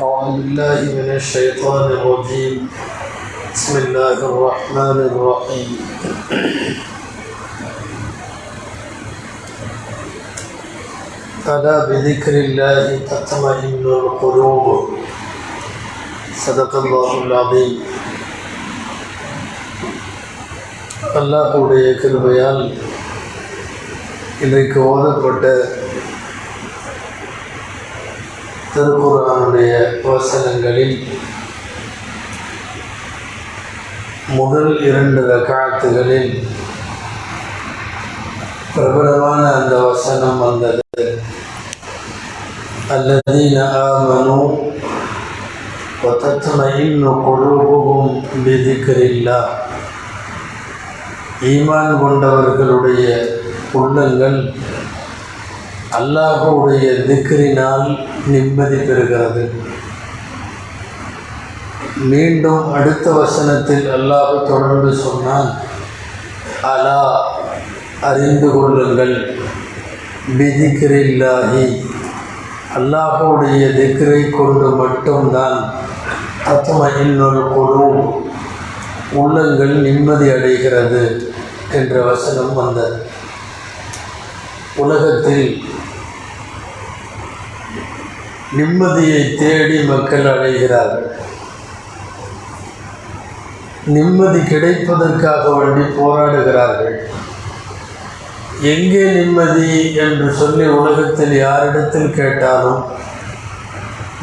أعوذ بالله من الشيطان الرجيم بسم الله الرحمن الرحيم ألا بذكر الله تطمئن القلوب صدق الله العظيم அல்லாஹுடைய கிருபையால் இன்றைக்கு ஓதப்பட்ட திருக்குறானுடைய வசனங்களில் முதல் இரண்டு ரகாத்துகளில் பிரபலமான அந்த வசனம் வந்தது الذين آمنوا وتطمئن قلوبهم بذكر الله ஈமான் கொண்டவர்களுடைய உள்ளங்கள் அல்லாஹுடைய திக்கரினால் நிம்மதி பெறுகிறது. மீண்டும் அடுத்த வசனத்தில் அல்லாஹ் தொடர்ந்து சொன்னால் அலா அறிந்து கொள்ளுங்கள். பிதிக்கிரில்லாஹி அல்லாஹுடைய திக்கரை கொண்டு மட்டும்தான் தத்துமையின்னொரு குழு உள்ளங்கள் நிம்மதி அடைகிறது என்ற வசனம் வந்தது. உலகத்தில் நிம்மதியை தேடி மக்கள் அடைகிறார்கள். நிம்மதி கிடைப்பதற்காக வேண்டி போராடுகிறார்கள். எங்கே நிம்மதி என்று சொல்லி உலகத்தில் யாரிடத்தில் கேட்டாலும்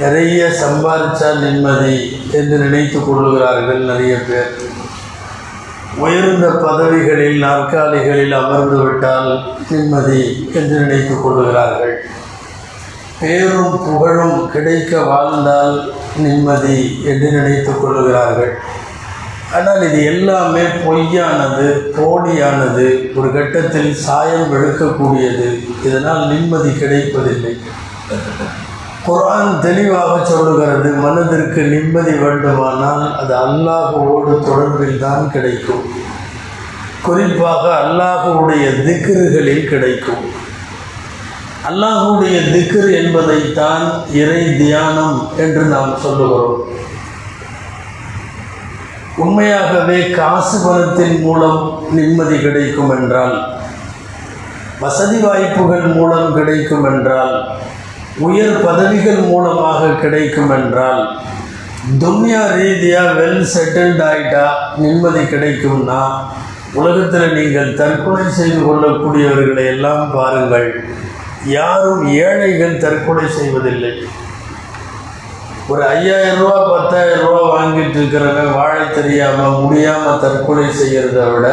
நிறைய சம்பாதிச்சா நிம்மதி என்று நினைத்து கொள்ளுகிறார்கள் நிறைய பேர். உயர்ந்த பதவிகளில் நாற்காலிகளில் அமர்ந்து விட்டால் நிம்மதி என்று நினைத்து கொள்ளுகிறார்கள் பேரும் புகழும் கிடைக்க வாழ்ந்தால் நிம்மதி என்று நினைத்து கொள்கிறார்கள் ஆனால் இது எல்லாமே பொய்யானது போலியானது ஒரு கட்டத்தில் சாயம் வெளுக்கக்கூடியது. இதனால் நிம்மதி கிடைப்பதில்லை. குரான் தெளிவாக சொல்லுகிறது மனதிற்கு நிம்மதி வேண்டுமானால் அது அல்லாஹுவோடு தொடர்பில் தான் கிடைக்கும். குறிப்பாக அல்லாஹுடைய திக்ருகளில் கிடைக்கும். அல்லாஹுடைய திக்ர் என்பதைத்தான் இறை தியானம் என்று நாம் சொல்லுகிறோம். உண்மையாகவே காசு பணத்தின் மூலம் நிம்மதி கிடைக்கும் என்றால் வசதி வாய்ப்புகள் மூலம் கிடைக்கும் என்றால் உயர் பதவிகள் மூலமாக கிடைக்கும் என்றால் துன்யா ரீதியாக வெல் செட்டில்ட் ஆகிட்டா நிம்மதி கிடைக்கும்னா உலகத்தில் நீங்கள் தற்கொலை செய்து கொள்ளக்கூடியவர்களை எல்லாம் பாருங்கள். யாரும் ஏழைகள் தற்கொலை செய்வதில்லை. ஒரு ஐயாயிரம் ரூபா பத்தாயிரம் ரூபா வாங்கிட்டு இருக்கிறவங்க வாழ தெரியாமல் முடியாமல் தற்கொலை செய்கிறத விட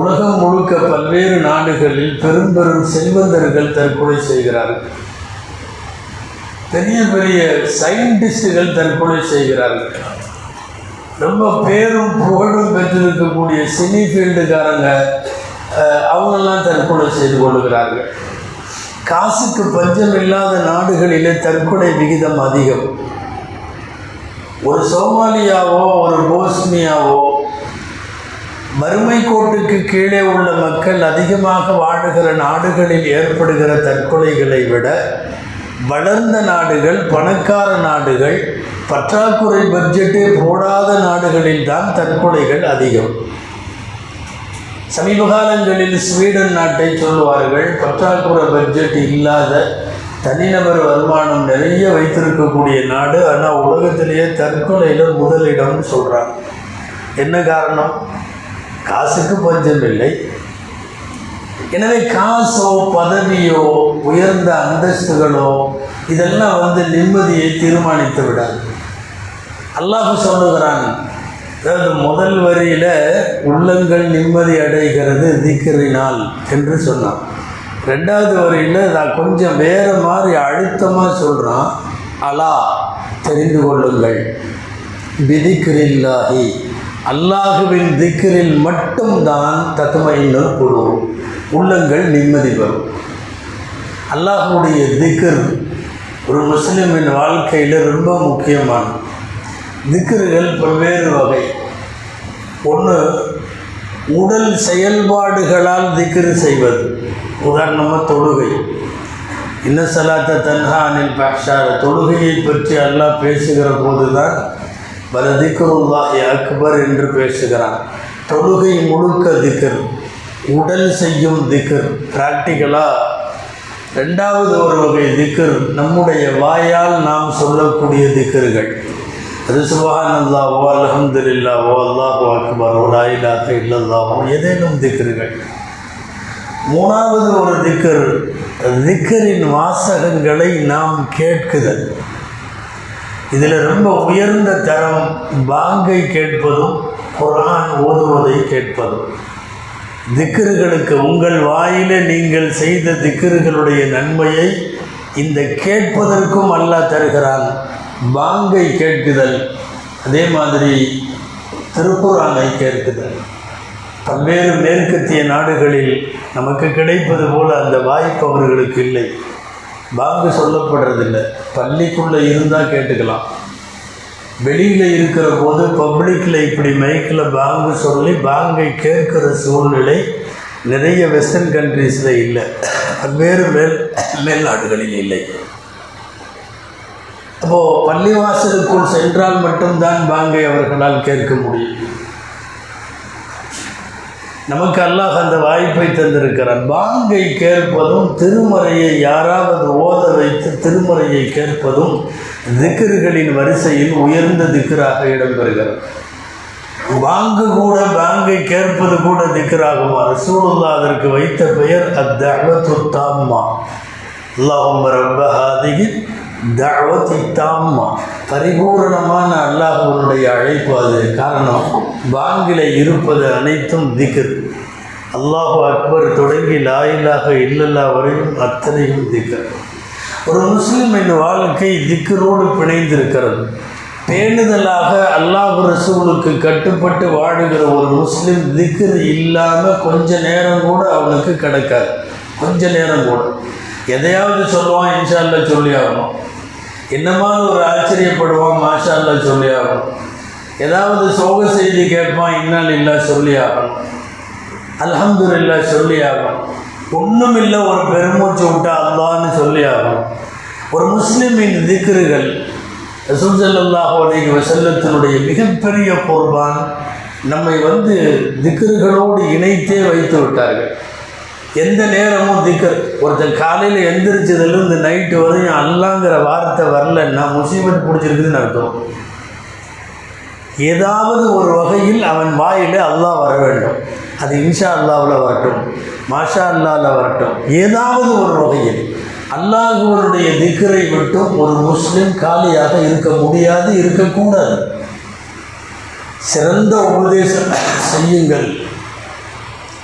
உலகம் முழுக்க பல்வேறு நாடுகளில் பெரும் பெரும் செல்வந்தர்கள் தற்கொலை செய்கிறார்கள். பெரிய பெரிய சயின்டிஸ்டுகள் தற்கொலை செய்கிறார்கள். ரொம்ப பேரும் புகழும் பெற்றிருக்கக்கூடிய சினி ஃபீல்டுக்காரங்க அவங்கெல்லாம் தற்கொலை செய்து கொள்கிறார்கள் காசுக்கு பஞ்சம் இல்லாத நாடுகளிலே தற்கொலை விகிதம் அதிகம். ஒரு சோமாலியாவோ ஒரு போஸ்னியாவோ வறுமை கோட்டுக்கு கீழே உள்ள மக்கள் அதிகமாக வாழுகிற நாடுகளில் ஏற்படுகிற தற்கொலைகளை விட வளர்ந்த நாடுகள் பணக்கார நாடுகள் பற்றாக்குறை பட்ஜெட்டே போடாத நாடுகளில் தான் தற்கொலைகள் அதிகம். சமீப காலங்களில் ஸ்வீடன் நாட்டை சொல்லுவார்கள் பற்றாக்குறை பட்ஜெட் இல்லாத தனிநபர் வருமானம் நிறைய வைத்திருக்கக்கூடிய நாடு. ஆனால் உலகத்திலேயே தற்கொலையில் முதலிடம்னு சொல்கிறாங்க என்ன காரணம்? காசுக்கு பஞ்சம் இல்லை. எனவே காசோ பதவியோ உயர்ந்த அந்தஸ்துகளோ இதெல்லாம் வந்து நிம்மதியை தீர்மானித்து விடாது. அல்லாஹ் சொல்லுகிறான் அதாவது முதல் வரியில் உள்ளங்கள் நிம்மதி அடைகிறது திக்கரினால் என்று சொன்னான். ரெண்டாவது வரியில் நான் கொஞ்சம் வேறு மாதிரி அழுத்தமாக சொல்கிறான் அலா தெரிந்து கொள்ளுங்கள். விதிக்கிரில்லாஹி அல்லாஹுவின் திக்கிரில் மட்டும்தான் தத்துமையினர் கூடுவோம். உள்ளங்கள் நிம்மதி வரும் அல்லாஹுடைய திக்கர் ஒரு முஸ்லீமின் வாழ்க்கையில் ரொம்ப முக்கியமானது. திக்கர்கள் பல்வேறு வகை. ஒன்று உடல் செயல்பாடுகளால் திக்ரு செய்வது. உதாரணமாக தொழுகை. இன்ன சலாத்த தன்ஹா அனில் தொழுகையை பற்றி அல்லாஹ் பேசுகிற போது தான் பல பலதிக்குருல்லாஹி அக்பர் என்று பேசுகிறான். தொழுகை முழுக்க திக்கர் உடல் செய்யும் திக்கர் ப்ராக்டிக்கலாக ரெண்டாவது ஒரு வகை திக்கர் நம்முடைய வாயால் நாம் சொல்லக்கூடிய திக்கர்கள் அது சுபஹான் அல்லாஹ் ஓ அலமதுல்லா ஓ லாயிலாக இல்லல்லாவோ ஏதேனும் திக்கர்கள் மூணாவது ஒரு திக்கர் திக்கரின் வாசகங்களை நாம் கேட்குதல். இதில் ரொம்ப உயர்ந்த தரம் பாங்கை கேட்பதும் குரான் ஓதுவதை கேட்பதும். திக்கர்களுக்கு உங்கள் வாயிலே நீங்கள் செய்த திக்கர்களுடைய நன்மையை இந்த கேட்பதற்கும் அல்லாஹ் தருகிறான். பாங்கை கேட்குதல். அதே மாதிரி திருக்குறானை கேட்குதல். பல்வேறு மேற்கத்திய நாடுகளில் நமக்கு கிடைப்பது போல் அந்த வாய்ப்பு அவர்களுக்கு இல்லை. பாங்கு சொல்லப்படுறதில்லை. பள்ளிக்குள்ளே இருந்தால் கேட்டுக்கலாம். வெளியில் இருக்கிற போது பப்ளிக்கில் இப்படி மைக்கில் பாங்கு சொல்லி பாங்கை கேட்குற சூழ்நிலை நிறைய வெஸ்டர்ன் கண்ட்ரீஸில் இல்லை. பல்வேறு மேல் மேல் நாடுகளில் இல்லை. அப்போது பள்ளிவாசலுக்குள் சென்றால் மட்டும்தான் பாங்கை அவர்களால் கேட்க முடியும். நமக்கு அல்லாஹ் அந்த வாய்ப்பை தந்திருக்கிறார் பாங்கை கேட்பதும் திருமறையை யாராவது ஓத வைத்து திருமறையை கேட்பதும் திக்கர்களின் வரிசையில் உயர்ந்த திக்கராக இடம்பெறுகிறது. வாங்கு கூட பாங்கை கேட்பது கூட திக்கராகுமா ரசூலுல்லா அதற்கு வைத்த பெயர் அத்தவத்து தாம்மா. அல்லாஹும் ரப்ப ஹாதிகின் தவத்தி தாம்மா. பரிபூரணமான அல்லாஹுவனுடைய அழைப்பு அது. காரணம் பாங்கில் இருப்பது அனைத்தும் திக்ர். அல்லாஹு அக்பர் தொடங்கி லாயிலாக இல்லல்லா வரையும் அத்தனையும் திக்ர். ஒரு முஸ்லிமின் வாழ்க்கை திக்கரோடு பிணைந்திருக்கிறது. பேணுதலாக அல்லாஹ் ரசூலுக்கு கட்டுப்பட்டு வாழுகிற ஒரு முஸ்லீம் திக்கர் இல்லாமல் கொஞ்ச நேரம் கூட அவனுக்கு கிடைக்காது. கொஞ்ச நேரம் கூட. எதையாவது சொல்லுவான் இன்ஷால்ல சொல்லி ஆகணும் என்னமாவது ஒரு ஆச்சரியப்படுவான் மாஷால்ல சொல்லி ஆகணும் ஏதாவது சோக செய்தி கேட்பான் இன்னால் இல்லா சொல்லி ஆகணும் அல்ஹம்துலில்லா சொல்லி ஆகணும் ஒன்றும் இல்லை ஒரு பெருமூச்சு விட்டா அல்லான்னு சொல்லி ஆகணும் ஒரு முஸ்லிமின் திக்ருகள் ரசூசல்லாஹு அலைஹி வசல்லத்தினுடைய மிகப்பெரிய பொறுப்பான் நம்மை வந்து திக்ருகளோடு இணைத்தே வைத்து விட்டார்கள். எந்த நேரமும் திக்கர். ஒருத்தன் காலையில் எந்திரிச்சதுலேருந்து நைட்டு வரையும் அல்லாங்கிற வார்த்தை வரலன்னா முசீபத் பிடிச்சிருக்குதுன்னு அர்த்தம். ஏதாவது ஒரு வகையில் அவன் வாயில் அல்லாஹ் வர வேண்டும். அது இன்ஷா அல்லாவில் வரட்டும். மாஷா அல்லாவில் வரட்டும். ஏதாவது ஒரு வகையில் அல்லாஹுவனுடைய திக்கரை மட்டும் ஒரு முஸ்லீம் காலியாக இருக்க முடியாது இருக்கக்கூடாது. சிறந்த உபதேசம் செய்யுங்கள்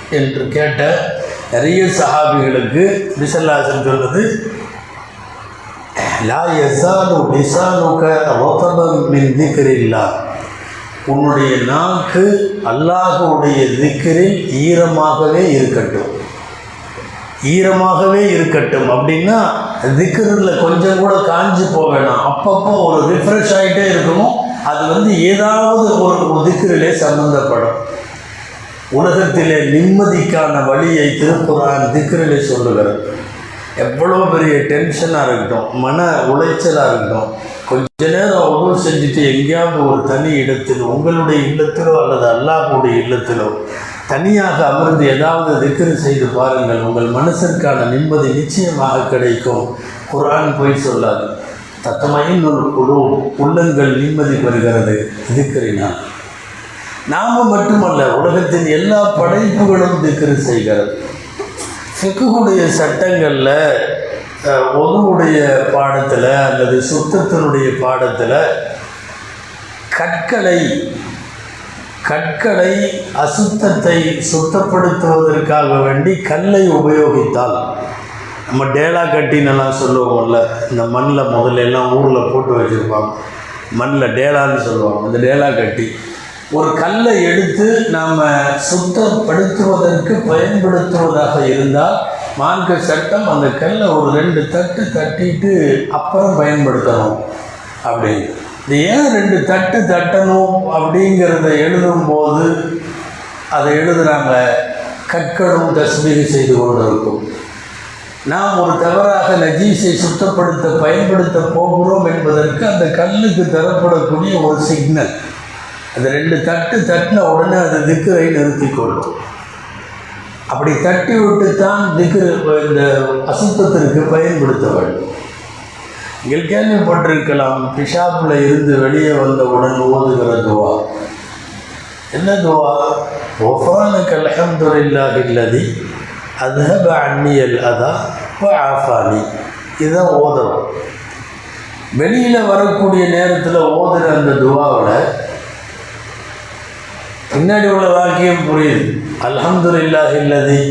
என்று கேட்ட நிறைய சஹாபிகளுக்கு பிசல்லாசன் சொல்வது லா யசாலு லிசானுக ரதபம் மின் திக்ரில்லா. உன்னுடைய நாக்கு அல்லாஹுடைய திக்கரில் ஈரமாகவே இருக்கட்டும். ஈரமாகவே இருக்கட்டும். அப்படின்னா திக்கரில் கொஞ்சம் கூட காஞ்சி போக வேணாம். அப்பப்போ ஒரு ரிஃப்ரெஷ் ஆகிட்டே இருக்கணும். அது வந்து ஏதாவது ஒரு திக்கரிலே சம்மந்தப்படும் உலகத்திலே நிம்மதிக்கான வழியை திருக்குறான் திக்கரிலே சொல்லுகிறது. எவ்வளோ பெரிய டென்ஷனாக இருக்கட்டும் மன உளைச்சலாக இருக்கட்டும் கொஞ்ச நேரம் அவ்வளோ செஞ்சுட்டு எங்கேயாவது ஒரு தனி இடத்தில் உங்களுடைய இல்லத்திலோ அல்லது அல்லாஹுடைய இல்லத்திலோ தனியாக அமர்ந்து ஏதாவது திக்ரு செய்து பாருங்கள் உங்கள் மனசிற்கான நிம்மதி நிச்சயமாக கிடைக்கும். குரான் போய் சொல்லாது. தத்தமையின் ஒரு குழு உள்ளங்கள் நிம்மதி பெறுகிறது திக்ரினால். நாம் மட்டுமல்ல உலகத்தின் எல்லா படைப்புகளும் திக்ரு செய்கிறது. ஃபிக்குடைய சட்டங்களில் ஒதுவுடைய பாடத்தில் அல்லது சுத்தத்தினுடைய பாடத்தில் கற்களை கற்களை அசுத்தத்தை சுத்தப்படுத்துவதற்காக வேண்டி கல்லை உபயோகித்தால் நம்ம டேலா கட்டினெல்லாம் சொல்லுவோம்ல இந்த மண்ணில் முதல்ல எல்லாம் ஊரில் போட்டு வச்சுருப்பாங்க. மண்ணில் டேலான்னு சொல்லுவாங்க அந்த டேலா கட்டி. ஒரு கல்லை எடுத்து நாம் சுத்தப்படுத்துவதற்கு பயன்படுத்துவதாக இருந்தால் மார்க்க சட்டம் அந்த கல்லை ஒரு ரெண்டு தட்டு தட்டிட்டு அப்புறம் பயன்படுத்தணும். அப்படின்னு இது ஏன் ரெண்டு தட்டு தட்டணும் அப்படிங்கிறத எழுதும்போது அதை எழுதுகிறாங்க கற்களும் தஸ்மீக செய்து கொண்டு இருக்கும் நாம் ஒரு தவறாக நஜீஸை சுத்தப்படுத்த பயன்படுத்த போகிறோம் என்பதற்கு அந்த கல்லுக்கு தரப்படக்கூடிய ஒரு சிக்னல். அந்த ரெண்டு தட்டு தட்டின உடனே அது திக்கரை நிறுத்தி கொள்ளும். அப்படி தட்டி விட்டு தான் திக்கு இந்த அசுத்தத்திற்கு பயன்படுத்த வேண்டும். நீங்கள் கேள்விப்பட்டிருக்கலாம் பிஷாப்பில் இருந்து வெளியே வந்தவுடன் ஓதுகிற துவா. என்ன துவா? ஒஃபானுக்கு அல்ஹம்துலில்லாஹ் இல்லதி அத்ஹப அன்னியல் அதா வ ஆஃபானி இதுதான் ஓதணும். வெளியில் வரக்கூடிய நேரத்தில் ஓதுகிற அந்த துவாவில் பின்னாடி உள்ள வாக்கியம் புரியுது. அல்ஹம்துலில்லாஹ் இல்லதி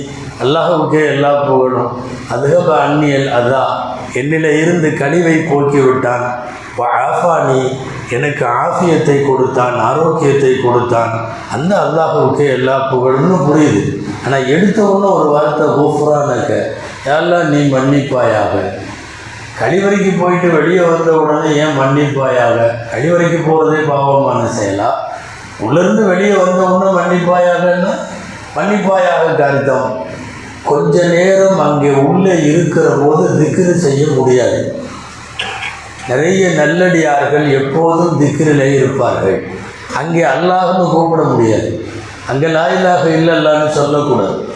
அல்லாஹுக்கே எல்லா புகழும். அதுகப அந்நியல் அதா. என்னில இருந்து கழிவை போக்கி விட்டான் ஆஃபானி எனக்கு ஆஃபியத்தை கொடுத்தான் ஆரோக்கியத்தை கொடுத்தான். அந்த அல்லாஹுக்கே எல்லா புகழும்னு புரியுது. ஆனால் எடுத்த உடனே ஒரு வார்த்தை கூஃபுரானக்க. யாரெல்லாம் நீ மன்னிப்பாயாக. கழிவறைக்கு போயிட்டு வெளியே வந்த உடனே ஏன் மன்னிப்பாயாக? கழிவறைக்கு போகிறதே பாவமான செயலா? உள்ளிருந்து வெளியே வந்த உடனே மன்னிப்பாயாகன்னா மன்னிப்பாயாக அர்த்தம் கொஞ்ச நேரம் அங்கே உள்ளே இருக்கிற போது திக்ரு செய்ய முடியாது. நிறைய நல்லடியார்கள் எப்போதும் திக்ரிலே இருப்பார்கள். அங்கே அல்லாஹ்னு கூப்பிட முடியாது. அங்கே லாயிலாக இல்லல்லான்னு சொல்லக்கூடாது.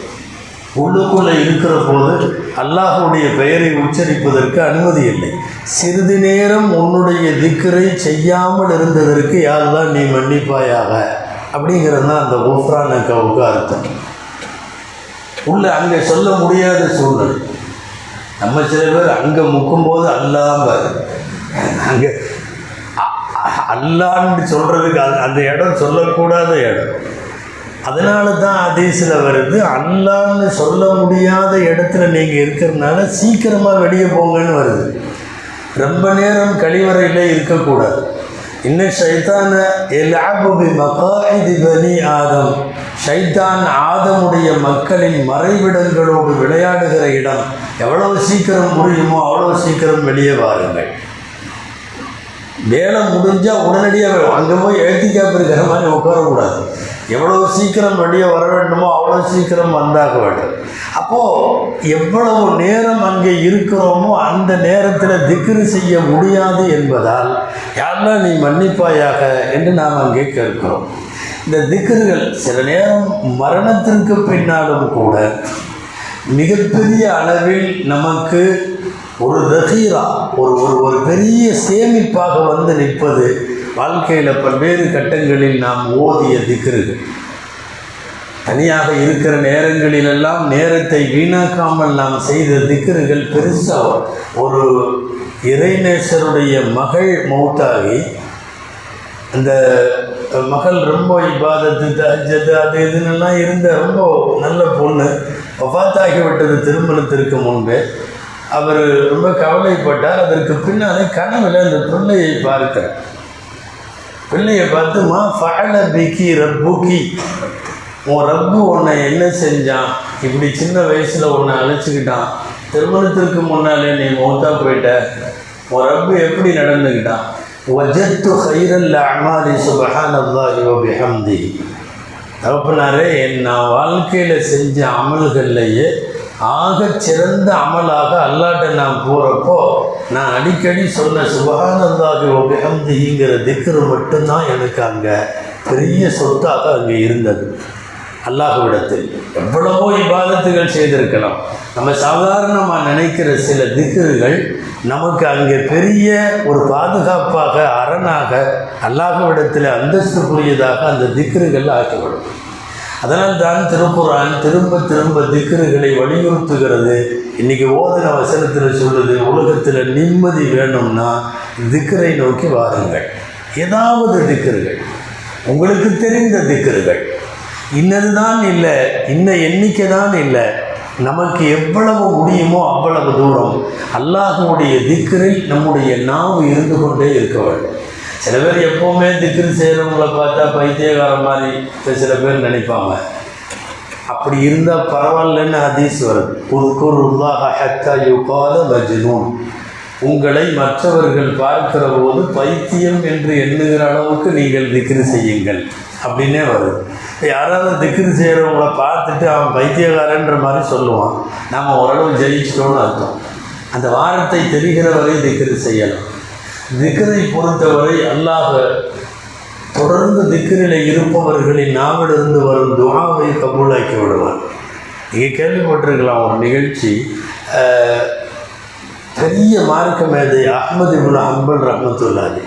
உள்ளுக்குள்ளே இருக்கிற போது அல்லாஹுடைய பெயரை உச்சரிப்பதற்கு அனுமதி இல்லை. சிறிது நேரம் உன்னுடைய திக்கரை செய்யாமல் இருந்ததற்கு யாரெல்லாம் நீ மன்னிப்பாயாக? அப்படிங்கிறது தான் அந்த உஃப்ரானக்காவுக்கு அர்த்தம். உள்ள அங்கே சொல்ல முடியாத சூழ்நிலை. நம்ம சில பேர் அங்கே முக்கும்போது அல்லாமல் அங்கே அல்லான்னு சொல்கிறதுக்கு அந்த அந்த இடம் சொல்லக்கூடாத இடம். அதனால தான் அதீசில் வருது அல்லான்னு சொல்ல முடியாத இடத்துல நீங்கள் இருக்கிறதுனால சீக்கிரமாக வெளியே போங்கன்னு வருது. ரொம்ப நேரம் கழிவறையில் இருக்கக்கூடாது. இன்னும் ஷைத்தான எல்லாபுபி மகாதி பனி ஆதம். ஷைத்தான் ஆதமுடைய மக்களின் மறைவிடங்களோடு விளையாடுகிற இடம். எவ்வளவு சீக்கிரம் முடியுமோ அவ்வளோ சீக்கிரம் வெளியே வாருங்கள். வேலை முடிஞ்சால் உடனடியாக அங்கே போய் எழுத்திக்காப்பு இருக்கிற மாதிரி உட்காரக்கூடாது. எவ்வளோ சீக்கிரம் வெளியே வர வேண்டுமோ அவ்வளோ சீக்கிரம் வந்தாக வேண்டும். அப்போது எவ்வளவு நேரம் அங்கே இருக்கிறோமோ அந்த நேரத்தில் திக்ரு செய்ய முடியாது என்பதால் யாரெல்லாம் நீ மன்னிப்பாயாக என்று நாம் அங்கே கேட்கிறோம். இந்த திக்ருகள் சில நேரம் மரணத்திற்கு பின்னாலும் கூட மிகப்பெரிய அளவில் நமக்கு ஒரு ரகீரா ஒரு ஒரு ஒரு பெரிய சேமிப்பாக வந்து நிற்பது வாழ்க்கையில் பல்வேறு கட்டங்களில் நாம் ஓதிய திக்ருகள் தனியாக இருக்கிற நேரங்களிலெல்லாம் நேரத்தை வீணாக்காமல் நாம் செய்த திக்ருகள் பெருசாக ஒரு இறைநேசருடைய மகள் மௌத்தாகி அந்த மகள் ரொம்ப இபாதத்து தஜது அது இதுன்னெல்லாம் இருந்த ரொம்ப நல்ல பொண்ணு. வஃத்தாகிவிட்டது திருமணத்திற்கு முன்பே. அவர் ரொம்ப கவலைப்பட்டார். அதற்கு பின்னாலே கனவில் அந்த பிள்ளையை பார்க்கிறார் பிள்ளையை பார்த்து மா ஃபஅல பிக்கி ரப்புக்கி உன் ரப்பு உன்னை என்ன செஞ்சான்? இப்படி சின்ன வயசில் உன்னை அழைச்சிக்கிட்டான். திருமணத்திற்கு முன்னாலே நீ மௌத்தா போயிட்ட. உன் ரப்பு எப்படி நடந்துக்கிட்டான்? வஜத்து ஹைரல் அமாலி சுபஹான் அல்லாஹி வபிஹம்தி. தகப்பனாரே என் நான் வாழ்க்கையில் செஞ்ச அமல்கள்லையே ஆகச் சிறந்த அமலாக அல்லாட்ட நான் போகிறப்போ நான் அடிக்கடி சொன்ன சுபகானந்தாகி ஒபிஹம்திங்கிற திக்ரு மட்டும்தான் எனக்கு அங்கே பெரிய சொத்தாக அங்கே இருந்தது. அல்லாஹுவிடத்தில் எவ்வளவோ இபாதத்துகள் செய்திருக்கலாம். நம்ம சாதாரணமாக நினைக்கிற சில திக்குகள் நமக்கு அங்கே பெரிய ஒரு பாதுகாப்பாக அரணாக அல்லாஹ்விடத்தில் அந்தஸ்துக்குரியதாக அந்த திக்குகள் ஆக்கிவிடும் அதனால் தான் திருக்குறான் திரும்ப திரும்ப திக்கர்களை வலியுறுத்துகிறது. இன்றைக்கி ஓதன வசனத்தில் சொல்லுது உலகத்தில் நிம்மதி வேணும்னா திக்கரை நோக்கி வாருங்கள். ஏதாவது திக்கர்கள் உங்களுக்கு தெரிந்த திக்கர்கள் இன்னது தான் இல்லை இன்ன எண்ணிக்கை தான் இல்லை. நமக்கு எவ்வளவு முடியுமோ அவ்வளவு தூரம் அல்லாஹனுடைய திக்கரில் நம்முடைய நாவு இருந்து கொண்டே இருக்க வேண்டும். சில பேர் எப்போவுமே திக்ரு செய்கிறவங்கள பார்த்தா பைத்தியகார மாதிரி சில பேர் நினைப்பாங்க. அப்படி இருந்தால் பரவாயில்லன்னு ஹதீஸ் வருது? உதுக்குருல்லாஹ ஹத்தா யுகால மஜ்னூன். உங்களை மற்றவர்கள் பார்க்கிற போது பைத்தியம் என்று எண்ணுகிற அளவுக்கு நீங்கள் திக்ரு செய்யுங்கள் அப்படின்னே வருது. யாராவது திக்ரு செய்கிறவங்கள பார்த்துட்டு அவன் பைத்தியக்காரன்ற மாதிரி சொல்லுவான். நாம் ஓரளவு ஜெயிச்சிட்டோன்னு அர்த்தம். அந்த வாரத்தை தெரிகிற வரை திக்ரு செய்யலாம். திக்ரை பொறுத்தவரை அல்லாஹ தொடர்ந்து திக்கிரில் இருப்பவர்களின் நாவிலிருந்து வரும் துவாவை கபூலாக்கி விடுவார். நீங்கள் கேள்விப்பட்டிருக்கலாம் ஒரு நிகழ்ச்சி பெரிய மார்க்க மேதை அஹ்மது இபுன் அம்பல் ரஹமத்துல்லாஹி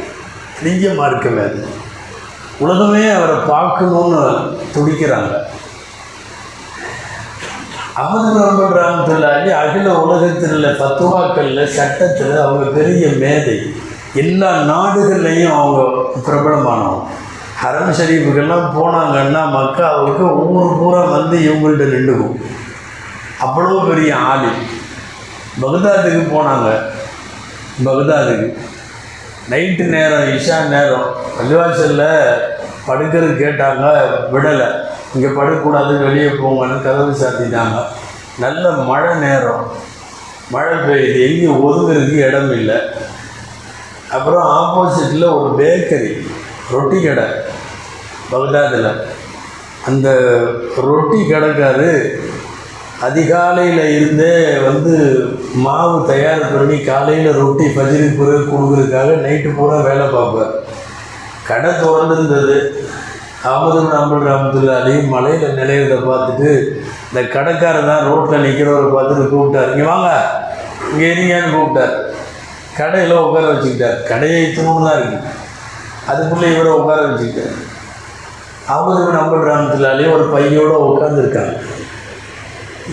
பெரிய மார்க்க மேதை உலகமே அவரை பார்க்கணுன்னு துடிக்கிறாங்க. அகமது அம்பல் ரஹமத்துல்லாஹி அகில உலகத்தில் உள்ள தத்துவாக்களில் சட்டத்தில் அவங்க பெரிய மேதை. எல்லா நாடுகள்லையும் அவங்க பிரபலமானவங்க. ஹரம் ஷரீஃபுக்கெல்லாம் போனாங்கன்னா மக்காவுக்கு ஒவ்வொரு பூரா வந்து இவங்கள்ட்ட நின்றுக்கும். அவ்வளோ பெரிய ஆளி. பகதாதுக்கு போனாங்க. பகதாதுக்கு. நைட்டு நேரம் இஷா நேரம். பள்ளிவாசலில் படுக்கிறது கேட்டாங்க விடலை. இங்கே படுக்கக்கூடாது வெளியே போங்கன்னு கதவு சாத்திட்டாங்க. நல்ல மழை நேரம். மழை பெய்யுது. எங்கேயும் ஒதுங்கிறதுக்கு இடம் இல்லை அப்புறம் ஆப்போசிட்டில் ஒரு பேக்கரி ரொட்டி கடை பகதாதில். அந்த ரொட்டி கடைக்காரு அதிகாலையில் இருந்தே வந்து மாவு தயார் பண்ணி காலையில் ரொட்டி பஜ்ருக்கு பிறகு கொடுக்குறதுக்காக நைட்டு பூரா வேலை பார்ப்பார். கடை திறந்துருந்தது. அமது நம்பல் ரஹமத்துல்லா அலியும் மலையில் நிலையிறத பார்த்துட்டு இந்த கடைக்காரர் தான் ரோட்டில் நிற்கிறவரை பார்த்துட்டு கூப்பிட்டார். இங்கே வாங்க இங்கே இருங்கன்னு கூப்பிட்டார். கடையில் உட்கார வச்சுக்கிட்டார். கடையை இத்தணும் தான் இருக்குது அதுக்குள்ளே இவரை உட்கார வச்சுக்கிட்டார். அகமது நம்பல் ரஹமத்துல்லாலே ஒரு பையோடு உட்காந்துருக்காங்க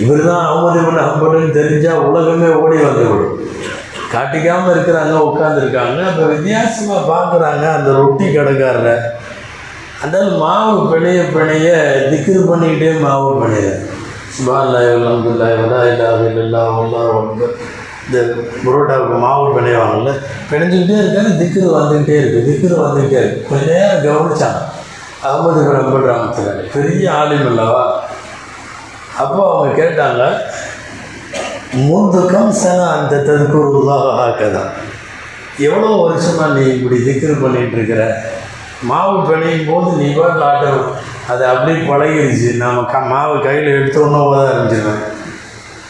இவர் தான் அகமது இவன் தெரிஞ்சால் உலகமே ஓடி வந்துவிடும். காட்டிக்காமல் இருக்கிறாங்க உட்காந்துருக்காங்க அப்போ வித்தியாசமாக பார்க்குறாங்க அந்த ரொட்டி கடைக்காரரை. அந்த மாவு பிணைய பிணைய திக்ரு பண்ணிக்கிட்டே மாவு பிணைய சுபால்லாய் அலமதுல்லாய் வலா இல்லாஹ் ஒன்று இந்த புரோட்டாவுக்கு மாவு பிணையவாங்கல்ல பிணைஞ்சுக்கிட்டே இருக்காங்க திக்குது வந்துக்கிட்டே இருக்குது திக்குது வந்துக்கிட்டே இருக்கு. கொஞ்ச நேரம் கவனிச்சாங்க. அகமது பின் கிராமத்தில் பெரிய ஆளும் இல்லவா? அப்போ அவங்க கேட்டாங்க முந்துக்கம் சன அந்த ததுக்குருவாக ஆக்கதான் எவ்வளோ வருஷமாக நீ இப்படி திக்கிரு பண்ணிகிட்டு இருக்கிற? மாவு பிணையும் போது நீ பாட்டில் ஆட்டம் அது அப்படியே பழகிருச்சு. நம்ம க மாவு கையில் எடுத்தோன்னே ஓத ஆரம்பிச்சிருவேன்.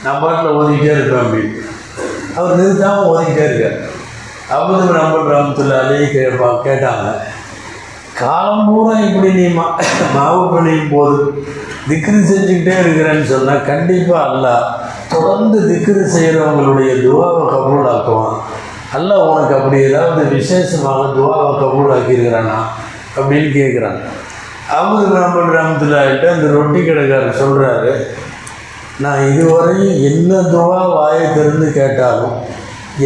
நான் பாட்டில் ஓதிக்கிட்டே இருப்பேன் அப்படின்னு. அவர் நிறுத்தாமல் ஓதிக்கிட்டே இருக்கார். அபுது நம்ம கிராமத்தில் அலையை கேட்பா கேட்டாங்க காலம் பூரா இப்படி நீ மா மாவு பிணையும் போது திக்ரு செஞ்சுக்கிட்டே இருக்கிறேன்னு சொன்னால் கண்டிப்பாக அல்ல தொடர்ந்து திக்ரு செய்கிறவங்களுடைய துவாவை கபூலாக்குவான். அல்ல உனக்கு அப்படி ஏதாவது விசேஷமாக துவாவை கபூலாக்கியிருக்கிறானா? அப்படின்னு கேட்குறாங்க அபுது கிராமத்தில் ராமத்துல்லாகிட்ட அந்த ரொட்டி கடைக்காரர் சொல்கிறாரு நான் இதுவரையும் என்ன துவா வாயை திறந்து கேட்டாலும்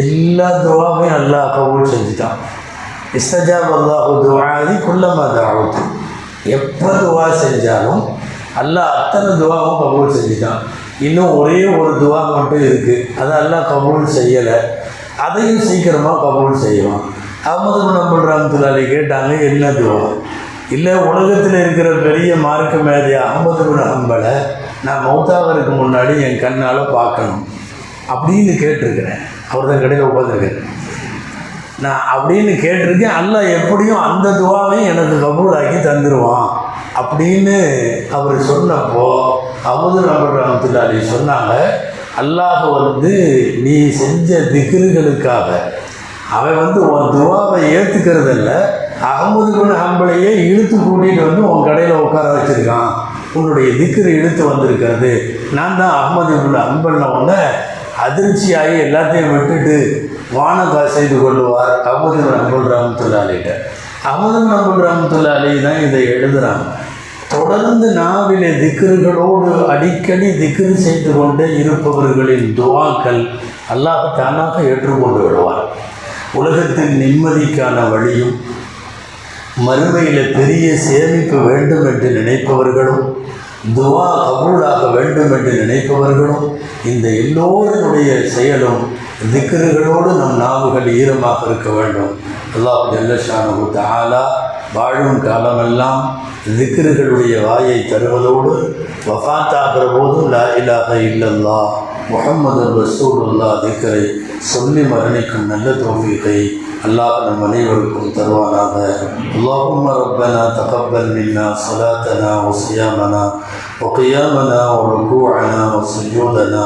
எல்லா துவாவையும் அல்லாஹ் கபூல் செஞ்சுட்டான். இஸ்தஜாப் அல்லாஹு துவாதி குல்லமா தாவத்து எப்போ துவா செஞ்சாலும் அல்லாஹ் அத்தனை துவாவும் கபூல் செஞ்சுட்டான். இன்னும் ஒரே ஒரு துவா மட்டும் இருக்குது அதை அல்லாஹ் கபூல் செய்யலை. அதையும் சீக்கிரமாக கபூல் செய்வான். அகமது நம்பல் ரஹமத்துல்லாலி கேட்டாங்க என்ன துவா? இல்லை உலகத்தில் இருக்கிற பெரிய மார்க்க மேதை அகமது பின் ஹம்பலை நான் மௌத்தாகிறதுக்கு முன்னாடி என் கண்ணால் பார்க்கணும். அப்படின்னு கேட்டிருக்கிறேன். அவர் தான் கடையில் உட்காந்துருக்காரு நான் அப்படின்னு கேட்டிருக்கேன். அல்ல எப்படியும் அந்த துவாவையும் எனக்கு கபூலாக்கி தந்துடுவான் அப்படின்னு அவர் சொன்னப்போ அமுது நபர் ரஹமத்துல்லாலி சொன்னாங்க அல்லாஹ் வந்து நீ செஞ்ச திகிர்களுக்காக அவன் வந்து உன் துவாவை ஏற்றுக்கிறதில்ல அகமது குண ஹம்பளையே இழுத்து கூட்டிகிட்டு வந்து உன் கடையில் உட்கார வச்சுருக்கான். உன்னுடைய திக்கரை இழுத்து வந்திருக்கிறது. நான் தான் அகமது உள்ள ஹம்பல்ன அதிர்ச்சியாகி எல்லாத்தையும் விட்டுட்டு வானகா செய்து கொள்வார் அகமது நம்புல் ரஹமத்துல்லாலிட்ட அகமது அன்புல் ராமத்துல்லா அலி தான் இதை எழுதுகிறாங்க தொடர்ந்து நாவிலே திக்கர்களோடு அடிக்கடி திக்ரு செய்து கொண்டே இருப்பவர்களின் துவாக்கள் அல்லாஹ் தானாக ஏற்றுக்கொண்டு விடுவார். உலகத்தின் நிம்மதிக்கான வழியும் மறுமையில் பெரிய சேமிப்பு வேண்டும் என்று நினைப்பவர்களும் துவா கபூலாக வேண்டும் என்று நினைப்பவர்களும் இந்த எல்லோருடைய செயலும் திக்கர்களோடு நம் நாவுகள் ஈரமாக இருக்க வேண்டும். அல்லாஹ் ஜல்லஷானு தாலா வாழும் காலமெல்லாம் திக்கர்களுடைய வாயை தருவதோடு வஃத்தாகிற போதும் லா இலாஹ இல்லல்லா முஹம்மது ரசூலுல்லா திக்ரை சொல்லி மரணிக்கும் நல்ல தோஃபீகை அல்லாஹ் நம் அனைவருக்கும் தருவானாக اللهم ربنا تقبل منا صلاتنا وصيامنا وقيامنا وركوعنا وسجودنا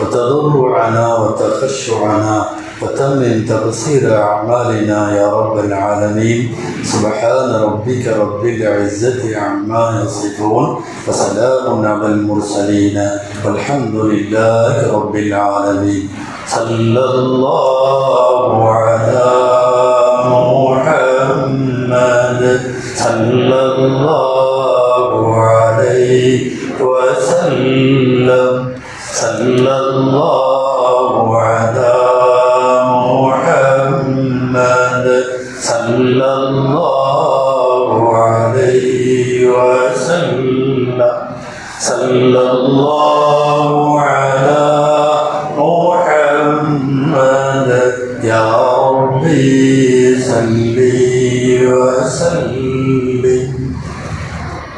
وتضرعنا وتخشعنا وتمم تقصير أعمالنا يا رب العالمين. سبحان ربك رب العزة عما يصفون وسلام على المرسلين والحمد لله رب العالمين. صلى الله على محمد. صلى الله عليه وسلم. صلى الله সাল্লাল্লাহু